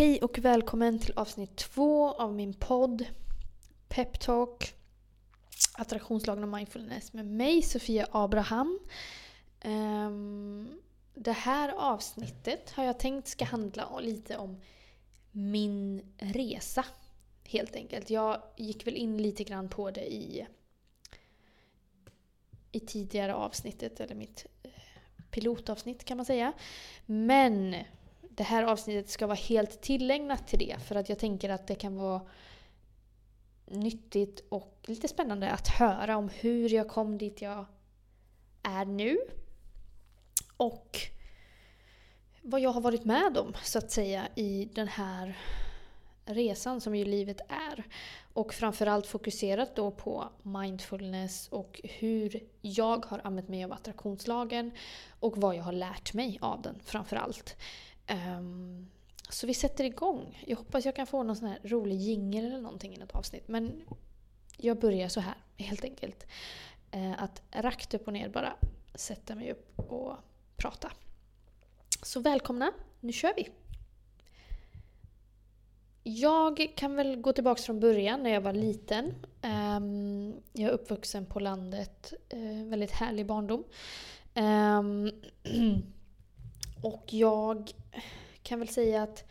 Hej och välkommen till avsnitt två av min podd Peptalk Attraktionslagen och mindfulness med mig Sofia Abraham. Um, det här avsnittet har jag tänkt ska handla lite om min resa. Helt enkelt. Jag gick väl in lite grann på det i, i tidigare avsnittet, eller mitt eh, pilotavsnitt kan man säga. Men det här avsnittet ska vara helt tillägnat till det för att jag tänker att det kan vara nyttigt och lite spännande att höra om hur jag kom dit jag är nu. Och vad jag har varit med om så att säga i den här resan som ju livet är. Och framförallt fokuserat då på mindfulness och hur jag har använt mig av attraktionslagen och vad jag har lärt mig av den framförallt. Um, så vi sätter igång. Jag hoppas jag kan få någon sån här rolig jingel eller någonting i något avsnitt. Men jag börjar så här helt enkelt. Uh, att rakt upp och ner bara sätta mig upp och prata. Så välkomna, nu kör vi! Jag kan väl gå tillbaka från början när jag var liten. Um, jag är uppvuxen på landet, uh, väldigt härlig barndom. Ehm, Och jag kan väl säga att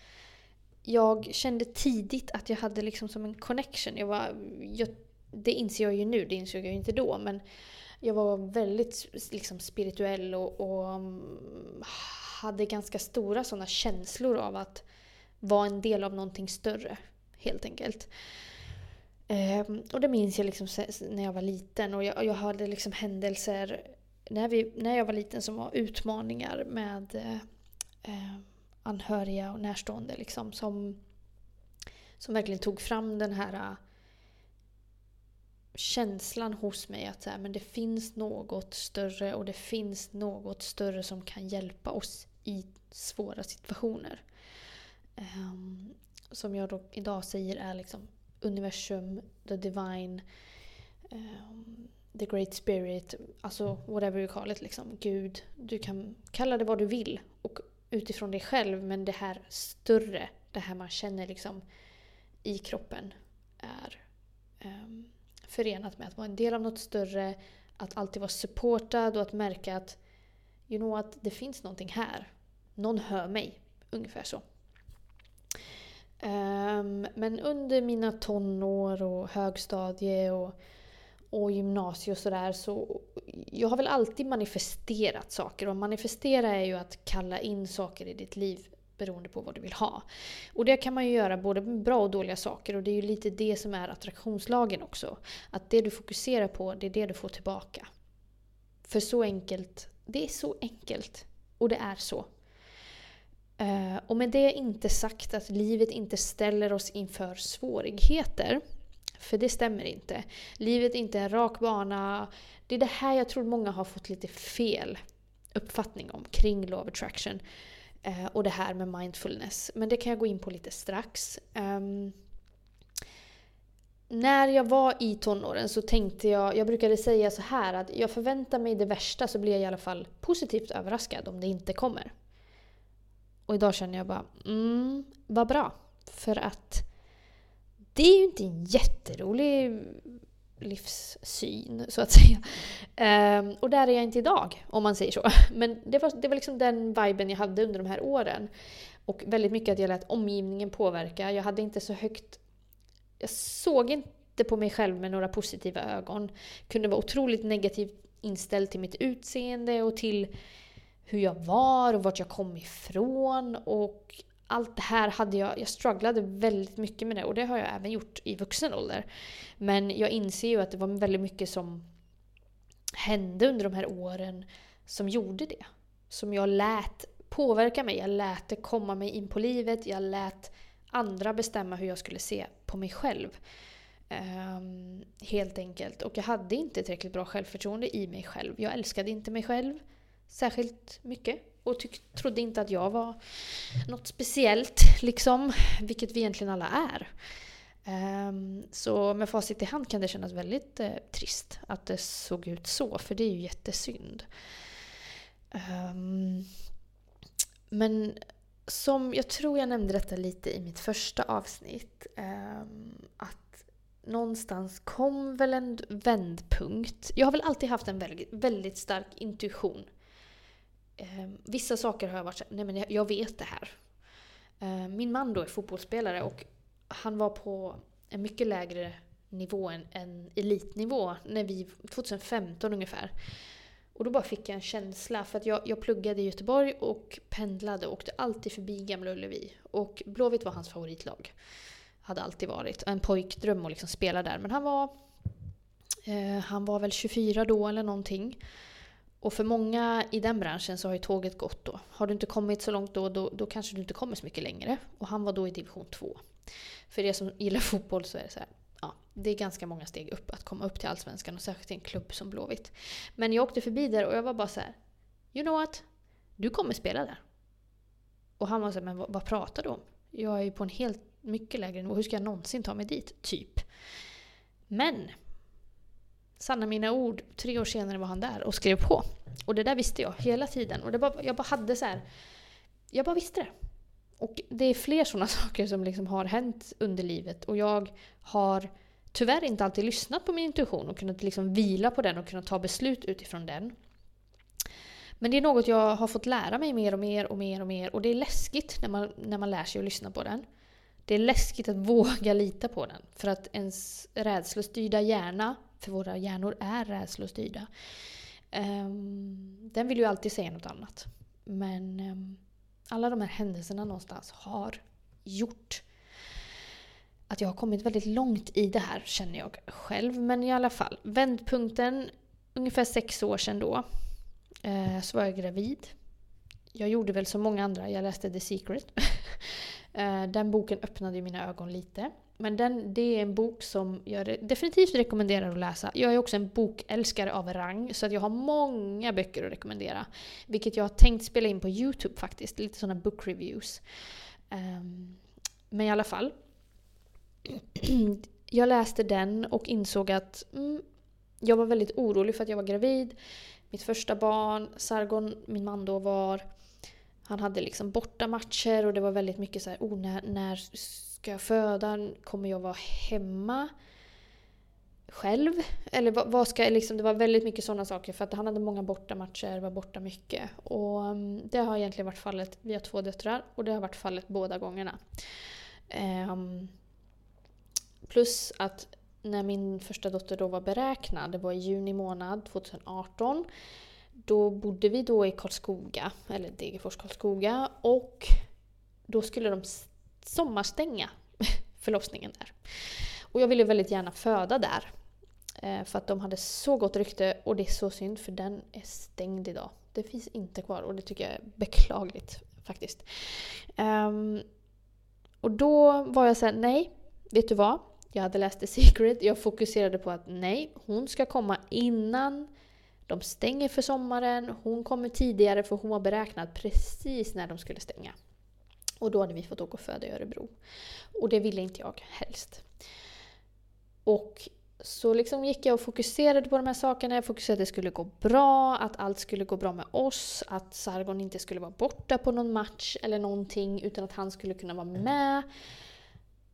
jag kände tidigt att jag hade liksom som en connection. Jag var, jag, det inser jag ju nu, det insåg jag ju inte då. Men jag var väldigt liksom spirituell och, och mm, hade ganska stora sådana känslor av att vara en del av någonting större. Helt enkelt. Ehm, och det minns jag liksom när jag var liten och jag, jag hade liksom händelser när, vi, när jag var liten så var utmaningar med eh, eh, anhöriga och närstående. Liksom, som, som verkligen tog fram den här eh, känslan hos mig att så här, men det finns något större och det finns något större som kan hjälpa oss i svåra situationer. Um, som jag då idag säger är liksom universum, the divine, um, the great spirit, alltså whatever you call it, liksom. Gud. Du kan kalla det vad du vill och utifrån dig själv men det här större, det här man känner liksom i kroppen är um, förenat med att vara en del av något större, att alltid vara supportad och att märka att you know att det finns någonting här. Någon hör mig. Ungefär så. Um, men under mina tonår och högstadie och och gymnasiet och sådär så jag har väl alltid manifesterat saker och manifestera är ju att kalla in saker i ditt liv beroende på vad du vill ha. Och det kan man ju göra både med bra och dåliga saker och det är ju lite det som är attraktionslagen också. Att det du fokuserar på, det är det du får tillbaka. För så enkelt, det är så enkelt. Och det är så. Eh, och med det inte sagt att livet inte ställer oss inför svårigheter. För det stämmer inte. Livet är inte en rak bana. Det är det här jag tror många har fått lite fel uppfattning om kring law of attraction. Eh, och det här med mindfulness. Men det kan jag gå in på lite strax. Um, när jag var i tonåren så tänkte jag, jag brukade säga så här att jag förväntar mig det värsta så blir jag i alla fall positivt överraskad om det inte kommer. Och idag känner jag bara, mm, vad bra. För att det är ju inte en jätterolig livssyn, så att säga. Um, och där är jag inte idag, om man säger så. Men det var, det var liksom den viben jag hade under de här åren. Och väldigt mycket att jag lät omgivningen påverka. Jag hade inte så högt... Jag såg inte på mig själv med några positiva ögon. Kunde vara otroligt negativt inställd till mitt utseende och till hur jag var och vart jag kom ifrån. Och allt det här hade jag, jag strugglade väldigt mycket med det och det har jag även gjort i vuxen ålder. Men jag inser ju att det var väldigt mycket som hände under de här åren som gjorde det. Som jag lät påverka mig, jag lät det komma mig in på livet, jag lät andra bestämma hur jag skulle se på mig själv. Um, helt enkelt. Och jag hade inte tillräckligt bra självförtroende i mig själv. Jag älskade inte mig själv särskilt mycket och tyck, trodde inte att jag var något speciellt, liksom, vilket vi egentligen alla är. Um, så med facit i hand kan det kännas väldigt eh, trist att det såg ut så, för det är ju jättesynd. Um, men som jag tror jag nämnde detta lite i mitt första avsnitt. um, att någonstans kom väl en vändpunkt. Jag har väl alltid haft en väldigt, väldigt stark intuition. Eh, vissa saker har jag varit såhär, nej men jag, jag vet det här. Eh, min man då är fotbollsspelare och han var på en mycket lägre nivå än, än elitnivå när vi, 2015 ungefär. Och då bara fick jag en känsla, för att jag, jag pluggade i Göteborg och pendlade och åkte alltid förbi Gamla Ullevi. Och Blåvitt var hans favoritlag. Hade alltid varit. En pojkdröm att liksom spela där. Men han var, eh, han var väl 24 då eller någonting. Och för många i den branschen så har ju tåget gått då. Har du inte kommit så långt då, då, då kanske du inte kommer så mycket längre. Och han var då i division 2. För er som gillar fotboll så är det så här, ja, det är ganska många steg upp att komma upp till Allsvenskan och särskilt i en klubb som Blåvitt. Men jag åkte förbi där och jag var bara så här, you know what? Du kommer spela där. Och han var så här, men vad, vad pratar du om? Jag är ju på en helt mycket lägre nivå, hur ska jag någonsin ta mig dit? Typ. Men sanna mina ord, tre år senare var han där och skrev på. Och det där visste jag hela tiden. Och det bara, jag bara hade så här, jag bara visste det. Och det är fler sådana saker som liksom har hänt under livet. Och jag har tyvärr inte alltid lyssnat på min intuition och kunnat liksom vila på den och kunnat ta beslut utifrån den. Men det är något jag har fått lära mig mer och mer och mer och mer. Och det är läskigt när man, när man lär sig att lyssna på den. Det är läskigt att våga lita på den. För att ens rädslostyrda hjärna, för våra hjärnor är rädslostyrda, um, den vill ju alltid säga något annat. Men um, alla de här händelserna någonstans har gjort att jag har kommit väldigt långt i det här känner jag själv. Men i alla fall, vändpunkten ungefär sex år sedan då eh, så var jag gravid. Jag gjorde väl som många andra, jag läste The Secret. Eh, den boken öppnade ju mina ögon lite. Men den, det är en bok som jag definitivt rekommenderar att läsa. Jag är också en bokälskare av rang, så att jag har många böcker att rekommendera. Vilket jag har tänkt spela in på Youtube faktiskt, lite sådana book reviews. Um, men i alla fall. jag läste den och insåg att mm, jag var väldigt orolig för att jag var gravid. Mitt första barn, Sargon, min man då, var... Han hade liksom borta matcher och det var väldigt mycket så här, oh, när, när Ska jag föda? Kommer jag vara hemma? Själv? Eller vad, vad ska jag liksom, det var väldigt mycket sådana saker för att han hade många bortamatcher, var borta mycket. Och mm, det har egentligen varit fallet, vi har två döttrar och det har varit fallet båda gångerna. Um, plus att när min första dotter då var beräknad, det var i juni månad 2018, då bodde vi då i Karlskoga, eller Degerfors Karlskoga, och då skulle de sommarstänga förlossningen där. Och jag ville väldigt gärna föda där. Eh, för att de hade så gott rykte och det är så synd för den är stängd idag. Det finns inte kvar och det tycker jag är beklagligt faktiskt. Um, och då var jag såhär, nej, vet du vad? Jag hade läst The Secret, jag fokuserade på att nej, hon ska komma innan de stänger för sommaren. Hon kommer tidigare för hon var beräknad precis när de skulle stänga. Och då hade vi fått åka och föda i Örebro. Och det ville inte jag helst. Och så liksom gick jag och fokuserade på de här sakerna. Jag fokuserade att det skulle gå bra, att allt skulle gå bra med oss, att Sargon inte skulle vara borta på någon match eller någonting utan att han skulle kunna vara med.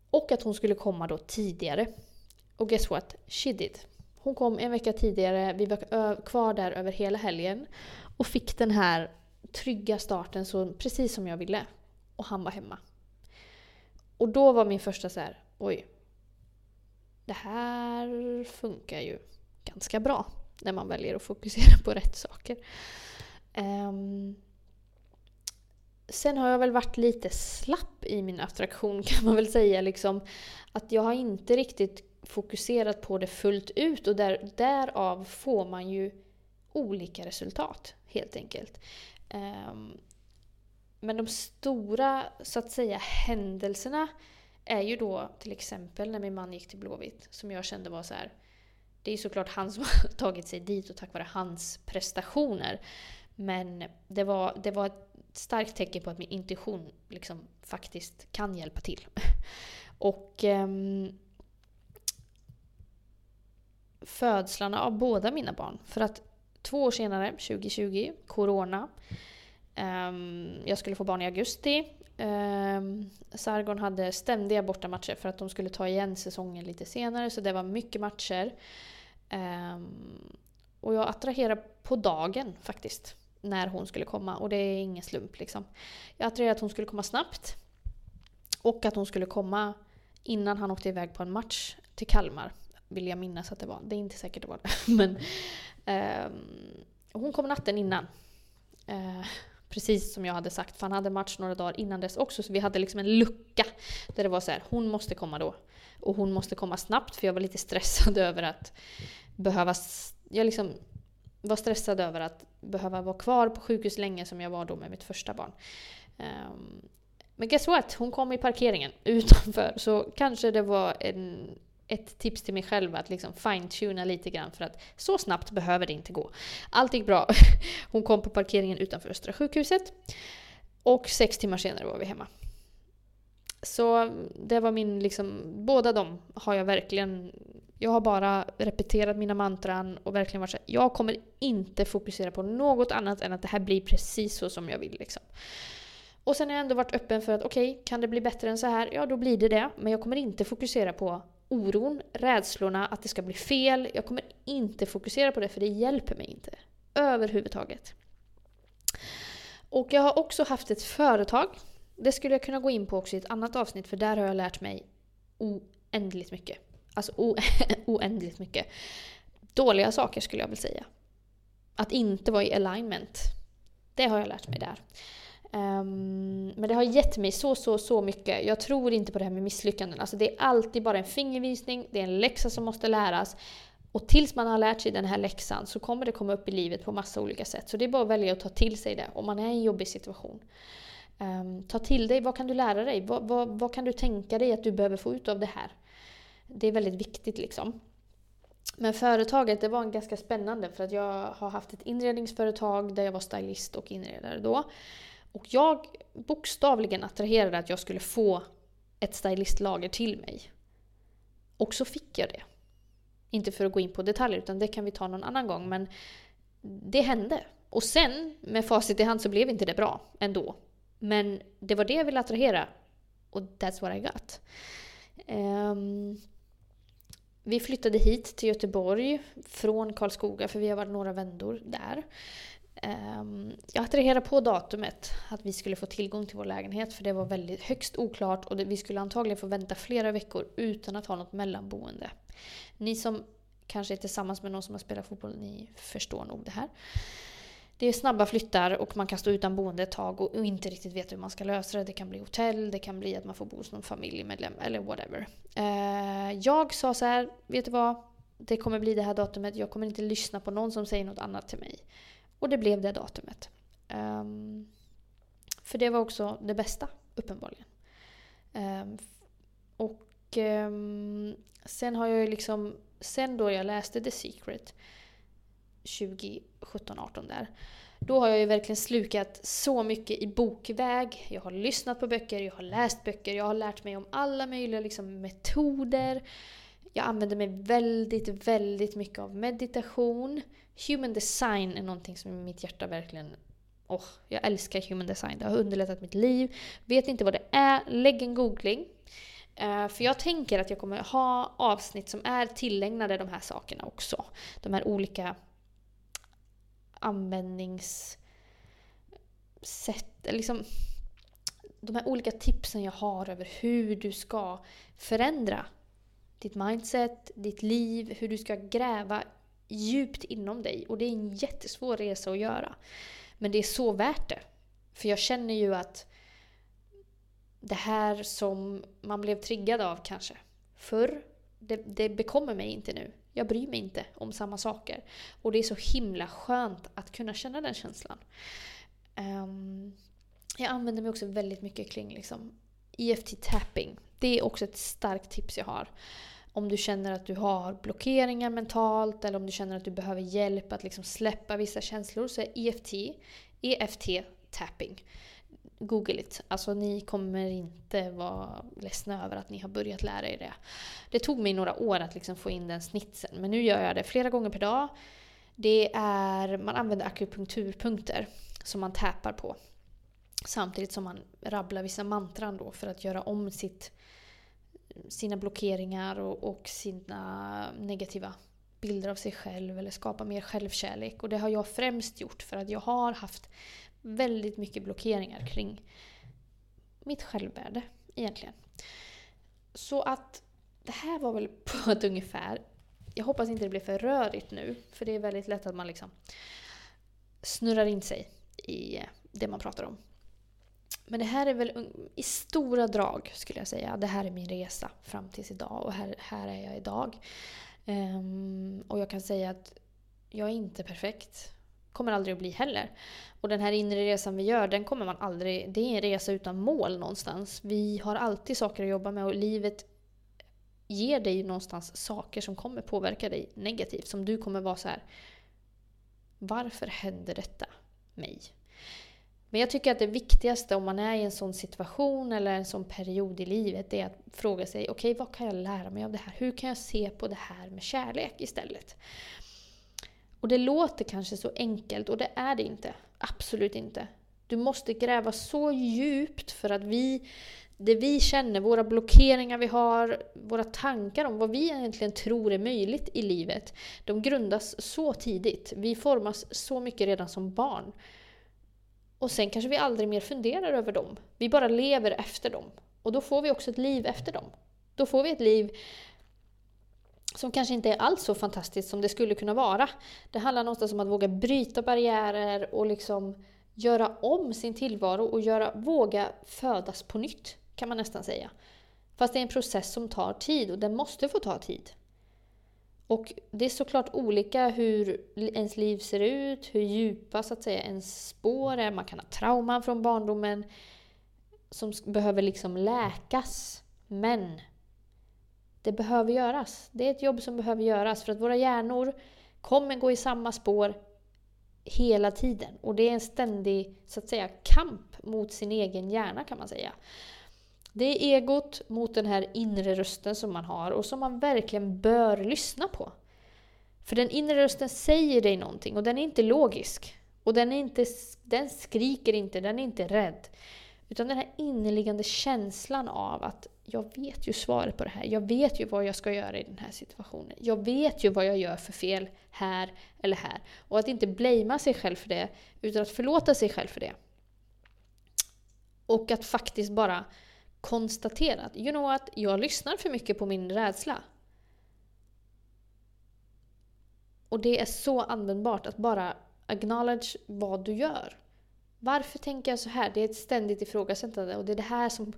Och att hon skulle komma då tidigare. Och guess what? She did. Hon kom en vecka tidigare, vi var kvar där över hela helgen och fick den här trygga starten så precis som jag ville och han var hemma. Och då var min första så här, oj. Det här funkar ju ganska bra när man väljer att fokusera på rätt saker. Um, sen har jag väl varit lite slapp i min attraktion kan man väl säga. Liksom, att jag har inte riktigt fokuserat på det fullt ut och där, därav får man ju olika resultat helt enkelt. Um, men de stora, så att säga, händelserna är ju då till exempel när min man gick till Blåvitt, som jag kände var så här, Det är såklart han som har tagit sig dit och tack vare hans prestationer. Men det var, det var ett starkt tecken på att min intuition liksom faktiskt kan hjälpa till. Och um, födslarna av båda mina barn. För att två år senare, 2020, Corona. Um, jag skulle få barn i augusti Um, Sargon hade ständiga bortamatcher för att de skulle ta igen säsongen lite senare, så det var mycket matcher. Um, och jag attraherade på dagen faktiskt, när hon skulle komma. Och det är ingen slump liksom. Jag attraherade att hon skulle komma snabbt. Och att hon skulle komma innan han åkte iväg på en match till Kalmar. Vill jag minnas att det var. Det är inte säkert det var det. Men, eh, hon kom natten innan. Eh, Precis som jag hade sagt, för han hade match några dagar innan dess också. Så vi hade liksom en lucka där det var så här, hon måste komma då. Och hon måste komma snabbt för jag var lite stressad över att behöva... Jag liksom var stressad över att behöva vara kvar på sjukhus länge som jag var då med mitt första barn. Um, men guess what? Hon kom i parkeringen utanför. Så kanske det var en ett tips till mig själv att liksom fine-tuna lite grann för att så snabbt behöver det inte gå. Allt gick bra. Hon kom på parkeringen utanför Östra sjukhuset och sex timmar senare var vi hemma. Så det var min liksom, båda de har jag verkligen, jag har bara repeterat mina mantran och verkligen varit såhär, jag kommer inte fokusera på något annat än att det här blir precis så som jag vill liksom. Och sen har jag ändå varit öppen för att okej, okay, kan det bli bättre än så här? Ja, då blir det det. Men jag kommer inte fokusera på oron, rädslorna att det ska bli fel. Jag kommer inte fokusera på det för det hjälper mig inte. Överhuvudtaget. Och jag har också haft ett företag. Det skulle jag kunna gå in på också i ett annat avsnitt för där har jag lärt mig oändligt mycket. Alltså oändligt mycket. Dåliga saker skulle jag vilja säga. Att inte vara i alignment. Det har jag lärt mig där. Um, men det har gett mig så, så, så mycket. Jag tror inte på det här med misslyckanden. Alltså det är alltid bara en fingervisning, det är en läxa som måste läras. Och tills man har lärt sig den här läxan så kommer det komma upp i livet på massa olika sätt. Så det är bara att välja att ta till sig det om man är i en jobbig situation. Um, ta till dig, vad kan du lära dig? Vad, vad, vad, kan du tänka dig att du behöver få ut av det här? Det är väldigt viktigt liksom. Men företaget det var ganska spännande för att jag har haft ett inredningsföretag där jag var stylist och inredare då. Och jag bokstavligen attraherade att jag skulle få ett stylistlager till mig. Och så fick jag det. Inte för att gå in på detaljer, utan det kan vi ta någon annan gång. Men det hände. Och sen, med facit i hand, så blev inte det bra ändå. Men det var det jag ville attrahera. Och that's what I got. Um, vi flyttade hit till Göteborg från Karlskoga, för vi har varit några vändor där. Ehm, jag attraherade på datumet att vi skulle få tillgång till vår lägenhet för det var väldigt högst oklart och vi skulle antagligen få vänta flera veckor utan att ha något mellanboende. Ni som kanske är tillsammans med någon som har spelat fotboll, ni förstår nog det här. Det är snabba flyttar och man kan stå utan boende ett tag och inte riktigt veta hur man ska lösa det. Det kan bli hotell, det kan bli att man får bo hos någon familjemedlem eller whatever. Ehm, jag sa så här, vet du vad? Det kommer bli det här datumet, jag kommer inte lyssna på någon som säger något annat till mig. Och det blev det datumet. Um, för det var också det bästa, uppenbarligen. Um, och um, sen har jag ju liksom, sen då jag läste The Secret 2017-18 där. Då har jag ju verkligen slukat så mycket i bokväg. Jag har lyssnat på böcker, jag har läst böcker, jag har lärt mig om alla möjliga liksom, metoder. Jag använder mig väldigt, väldigt mycket av meditation. Human design är någonting som i mitt hjärta verkligen Oh, jag älskar human design. Det har underlättat mitt liv. Vet inte vad det är, lägg en googling. Uh, för jag tänker att jag kommer ha avsnitt som är tillägnade de här sakerna också. De här olika användningssätt, liksom de här olika tipsen jag har över hur du ska förändra ditt mindset, ditt liv, hur du ska gräva djupt inom dig. Och det är en jättesvår resa att göra. Men det är så värt det. För jag känner ju att det här som man blev triggad av kanske förr, det, det bekommer mig inte nu. Jag bryr mig inte om samma saker. Och det är så himla skönt att kunna känna den känslan. Um, jag använder mig också väldigt mycket kring liksom EFT-tapping. Det är också ett starkt tips jag har om du känner att du har blockeringar mentalt eller om du känner att du behöver hjälp att liksom släppa vissa känslor så är EFT, EFT tapping. Google it. Alltså ni kommer inte vara ledsna över att ni har börjat lära er det. Det tog mig några år att liksom få in den snitsen men nu gör jag det flera gånger per dag. Det är, man använder akupunkturpunkter som man tappar på. Samtidigt som man rabblar vissa mantran då för att göra om sitt, sina blockeringar och, och sina negativa bilder av sig själv eller skapa mer självkärlek. Och det har jag främst gjort för att jag har haft väldigt mycket blockeringar kring mitt självvärde egentligen. Så att det här var väl på ett ungefär. Jag hoppas inte det blir för rörigt nu, för det är väldigt lätt att man liksom snurrar in sig i det man pratar om. Men det här är väl i stora drag skulle jag säga. Det här är min resa fram tills idag och här, här är jag idag. Um, och jag kan säga att jag är inte perfekt. Kommer aldrig att bli heller. Och den här inre resan vi gör, den kommer man aldrig... Det är en resa utan mål någonstans. Vi har alltid saker att jobba med och livet ger dig någonstans saker som kommer påverka dig negativt. Som du kommer vara så här. Varför händer detta mig? Men jag tycker att det viktigaste om man är i en sån situation eller en sån period i livet är att fråga sig, okej okay, vad kan jag lära mig av det här? Hur kan jag se på det här med kärlek istället? Och det låter kanske så enkelt och det är det inte. Absolut inte. Du måste gräva så djupt för att vi, det vi känner, våra blockeringar vi har, våra tankar om vad vi egentligen tror är möjligt i livet, de grundas så tidigt. Vi formas så mycket redan som barn. Och sen kanske vi aldrig mer funderar över dem. Vi bara lever efter dem. Och då får vi också ett liv efter dem. Då får vi ett liv som kanske inte är alls så fantastiskt som det skulle kunna vara. Det handlar någonstans om att våga bryta barriärer och liksom göra om sin tillvaro och göra, våga födas på nytt, kan man nästan säga. Fast det är en process som tar tid och den måste få ta tid. Och det är såklart olika hur ens liv ser ut, hur djupa så att säga ens spår är. Man kan ha trauman från barndomen som behöver liksom läkas. Men det behöver göras. Det är ett jobb som behöver göras för att våra hjärnor kommer gå i samma spår hela tiden. Och det är en ständig så att säga, kamp mot sin egen hjärna kan man säga. Det är egot mot den här inre rösten som man har och som man verkligen bör lyssna på. För den inre rösten säger dig någonting och den är inte logisk. Och den, är inte, den skriker inte, den är inte rädd. Utan den här inneliggande känslan av att jag vet ju svaret på det här. Jag vet ju vad jag ska göra i den här situationen. Jag vet ju vad jag gör för fel här eller här. Och att inte blamea sig själv för det, utan att förlåta sig själv för det. Och att faktiskt bara konstaterat, you know what, jag lyssnar för mycket på min rädsla. Och det är så användbart att bara acknowledge vad du gör. Varför tänker jag så här? Det är ett ständigt ifrågasättande och det är det här som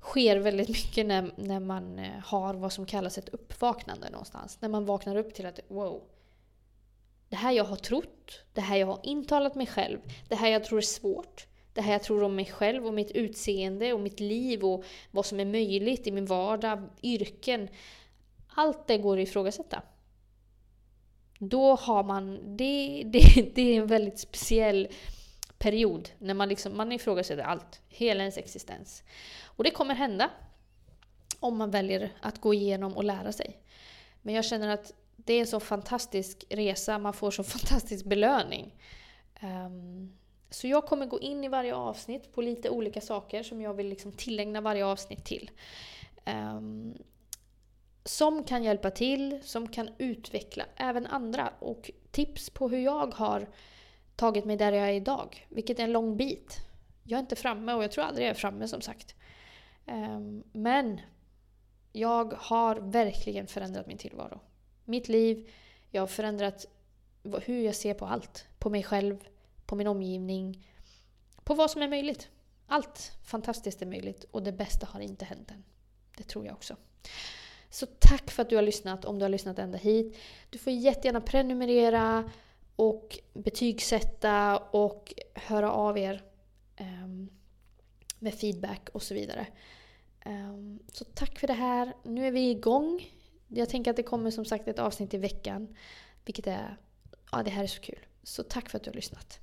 sker väldigt mycket när, när man eh, har vad som kallas ett uppvaknande någonstans. När man vaknar upp till att wow, det här jag har trott, det här jag har intalat mig själv, det här jag tror är svårt, det här jag tror om mig själv och mitt utseende och mitt liv och vad som är möjligt i min vardag, yrken. Allt det går att ifrågasätta. Då har man, det, det, det är en väldigt speciell period när man, liksom, man ifrågasätter allt, hela ens existens. Och det kommer hända om man väljer att gå igenom och lära sig. Men jag känner att det är en så fantastisk resa, man får så fantastisk belöning. Um, så jag kommer gå in i varje avsnitt på lite olika saker som jag vill liksom tillägna varje avsnitt till. Um, som kan hjälpa till, som kan utveckla även andra. Och tips på hur jag har tagit mig där jag är idag. Vilket är en lång bit. Jag är inte framme och jag tror aldrig jag är framme som sagt. Um, men jag har verkligen förändrat min tillvaro. Mitt liv, jag har förändrat hur jag ser på allt. På mig själv, på min omgivning, på vad som är möjligt. Allt fantastiskt är möjligt och det bästa har inte hänt än. Det tror jag också. Så tack för att du har lyssnat, om du har lyssnat ända hit. Du får jättegärna prenumerera och betygsätta och höra av er um, med feedback och så vidare. Um, så tack för det här. Nu är vi igång. Jag tänker att det kommer som sagt ett avsnitt i veckan. Vilket är... Ja, det här är så kul. Så tack för att du har lyssnat.